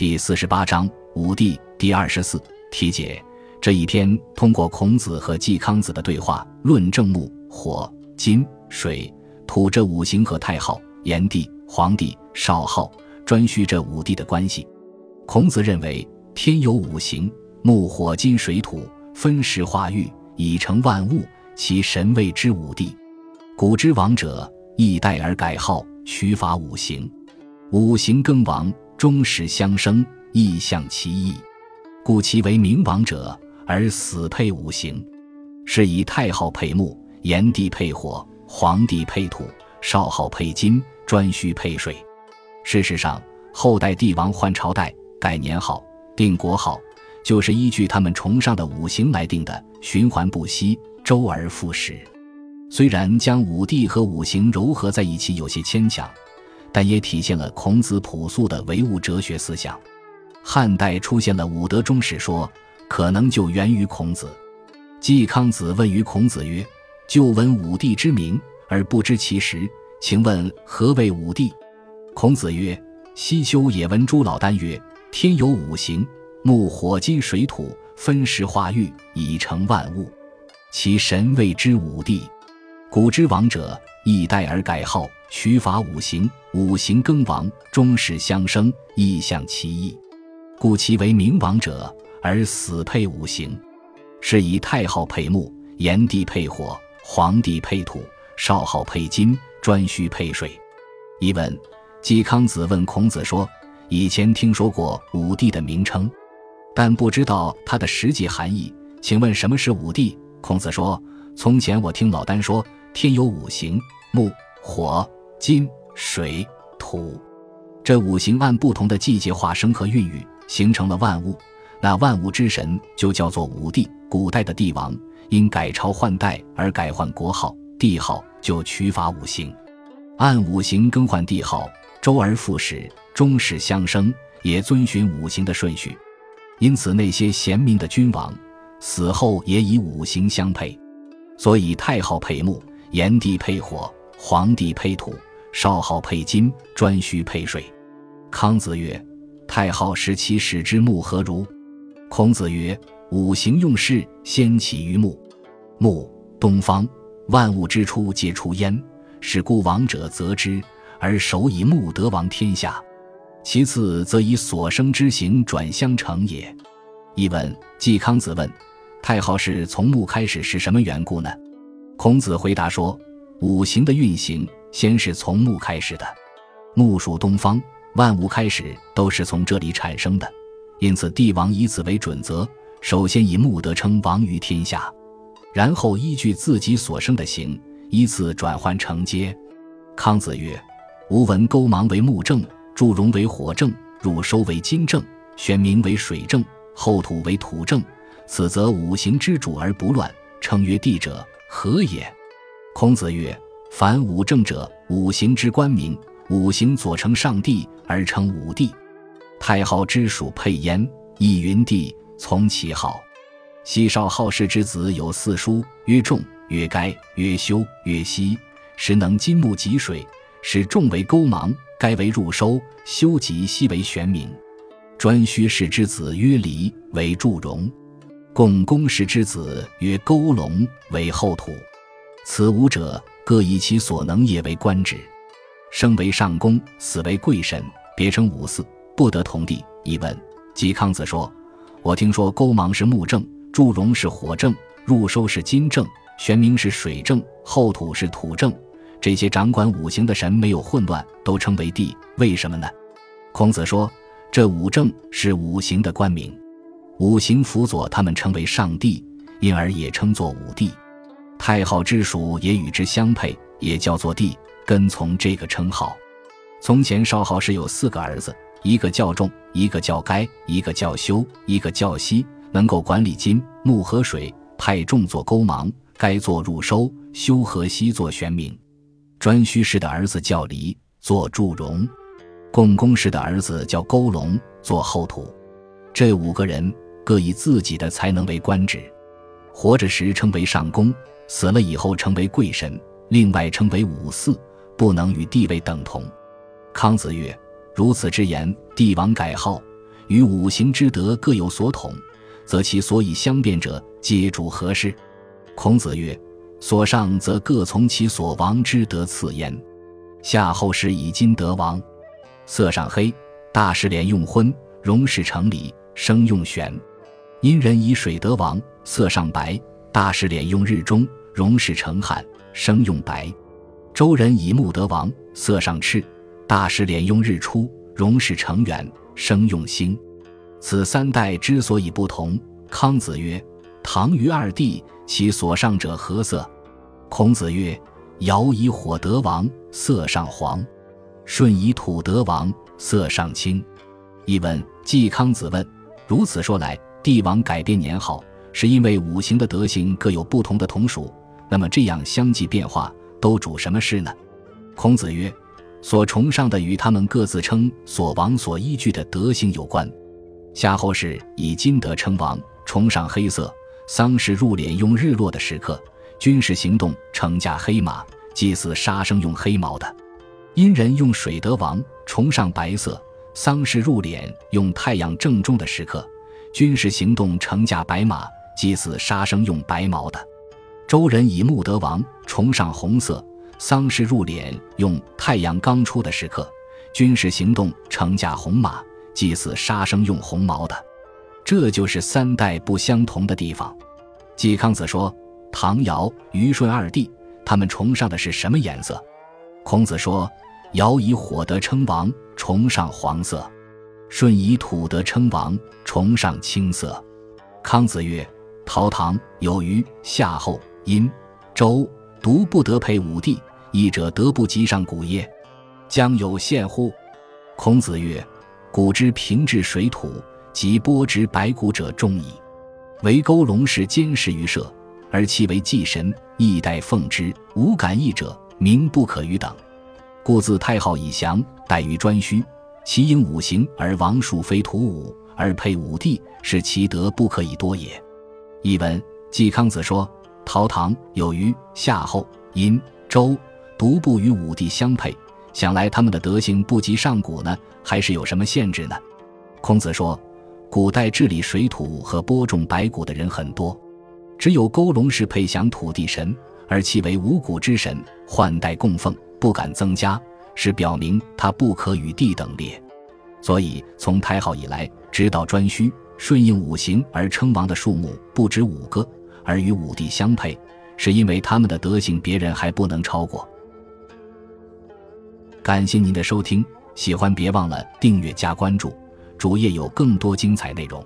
第四十八章五帝第二十四题解这一篇通过孔子和季康子的对话，论证木、火、金、水、土这五行和太昊、炎帝、黄帝、少昊、颛顼这五帝的关系。孔子认为，天有五行，木、火、金、水、土，分时化育，以成万物，其神谓之五帝。古之王者，易代而改号，取法五行，五行更王。终始相生，意象其异，故其为明王者，而死配五行，是以太昊配木，炎帝配火，黄帝配土，少昊配金，颛顼配水。事实上，后代帝王换朝代、改年号、定国号，就是依据他们崇尚的五行来定的，循环不息，周而复始。虽然将五帝和五行糅合在一起有些牵强。但也体现了孔子朴素的唯物哲学思想。汉代出现了五德终始说，可能就源于孔子。季康子问于孔子曰：“就闻五帝之名而不知其实，请问何谓五帝？”孔子曰：“西丘也闻诸老聃曰：天有五行，木、火、金、水、土，分时化育，以成万物，其神谓之五帝。古之王者，易代而改号。”取法五行，五行更王，终始相生，意象其意，故其为明王者，而死配五行，是以太昊配木，炎帝配火，黄帝配土，少昊配金，颛顼配水。一问：季康子问孔子说：“以前听说过五帝的名称，但不知道它的实际含义，请问什么是五帝？”孔子说：“从前我听老聃说，天有五行，木、火。”金、水、土，这五行按不同的季节化生和孕育，形成了万物。那万物之神就叫做五帝。古代的帝王因改朝换代而改换国号、帝号，就取法五行，按五行更换帝号，周而复始，终始相生，也遵循五行的顺序。因此，那些贤明的君王死后也以五行相配。所以，太昊配木，炎帝配火，黄帝配土。少昊配金，颛顼配水。康子曰：“太昊时期始之木何如？”孔子曰：“五行用事，先起于木。木，东方，万物之初皆出焉。是故王者择之，而首以木得王天下。其次，则以所生之形转相成也。”译文：季康子问：“太昊是从木开始是什么缘故呢？”孔子回答说：“五行的运行。”先是从木开始的，木属东方，万物开始都是从这里产生的，因此帝王以此为准则，首先以木得称王于天下，然后依据自己所生的形，依次转换承接。康子曰：“吾闻勾芒为木正，祝融为火正，入收为金正，玄冥为水正，后土为土正，此则五行之主而不乱，称曰帝者，何也？”孔子曰。凡五正者，五行之官名。五行左承上帝，而称五帝。太昊之属配焉，亦云帝，从其号。西少好氏之子有四叔，曰仲，曰该，曰修，曰熙。时能金木及水，使仲为勾芒，该为入收，修及熙为玄冥。颛顼氏之子曰离，为祝融。共工氏之子曰勾龙，为后土。此五者。各以其所能也为官职，生为上公，死为贵神，别称五祀，不得同地。一问，季康子说：“我听说勾芒是木正，祝融是火正，入收是金正，玄冥是水正，后土是土正。这些掌管五行的神没有混乱，都称为帝。为什么呢？”孔子说：“这五正是五行的官名，五行辅佐他们，称为上帝，因而也称作五帝。”太昊之属也与之相配，也叫做帝，跟从这个称号。从前少昊氏有四个儿子，一个叫仲，一个叫该，一个叫修，一个叫息，能够管理金木和水。派仲做勾芒，该做入收，修和熙做玄冥。颛顼氏的儿子叫离，做祝融；共工氏的儿子叫勾龙，做后土。这五个人各以自己的才能为官职，活着时称为上公。死了以后称为贵神，另外称为五祀，不能与地位等同。康子曰：“如此之言，帝王改号，与五行之德各有所统，则其所以相辩者，皆主何事？孔子曰：所上则各从其所亡之德次焉。夏后氏以金得王，色上黑，大师脸用昏，容氏成礼，生用玄。殷人以水得王，色上白，大师脸用日中，容氏成旱，生用白。周人以木得王，色上赤，大师脸用日出，容氏成圆，生用星。此三代之所以不同。康子曰：唐虞二帝，其所上者何色？孔子曰：尧以火得王，色上黄；舜以土得王，色上青。译文：季康子问：如此说来，帝王改变年号，是因为五行的德行各有不同的同属。那么这样相继变化，都主什么事呢？孔子曰：所崇尚的与他们各自称所王所依据的德行有关。夏后氏以金德称王，崇尚黑色；丧事入殓用日落的时刻。军事行动乘驾黑马，祭祀杀生用黑毛的；殷人用水德王，崇尚白色；丧事入殓用太阳正中的时刻，军事行动乘驾白马，祭祀杀生用白毛的；周人以木德王，崇尚红色；丧事入殓用太阳刚出的时刻，军事行动乘驾红马，祭祀杀生用红毛的。这就是三代不相同的地方。季康子说。唐尧虞舜二帝，他们崇尚的是什么颜色？孔子说：尧以火德称王，崇尚黄色；舜以土德称王，崇尚青色。康子曰：陶唐有虞夏后殷周，独不得配五帝，义者得不及上古耶？将有献乎？孔子曰：古之平治水土，及波之白骨者众矣。唯勾龙氏监视于社。而其为祭神，亦待奉之。无感义者，名不可与等。故自太昊以降，待于颛顼。其应五行而王数非土五，而配五帝，是其德不可以多也。译文：季康子说：陶唐有虞夏后殷周，独不与五帝相配。想来他们的德行不及上古呢，还是有什么限制呢？孔子说：古代治理水土和播种白谷的人很多。只有勾龙氏配享土地神，而其为五谷之神，换代供奉，不敢增加，是表明他不可与地等列。所以从太昊以来，直到颛顼，顺应五行而称王的数目不止五个，而与五帝相配，是因为他们的德行别人还不能超过。感谢您的收听，喜欢别忘了订阅加关注，主页有更多精彩内容。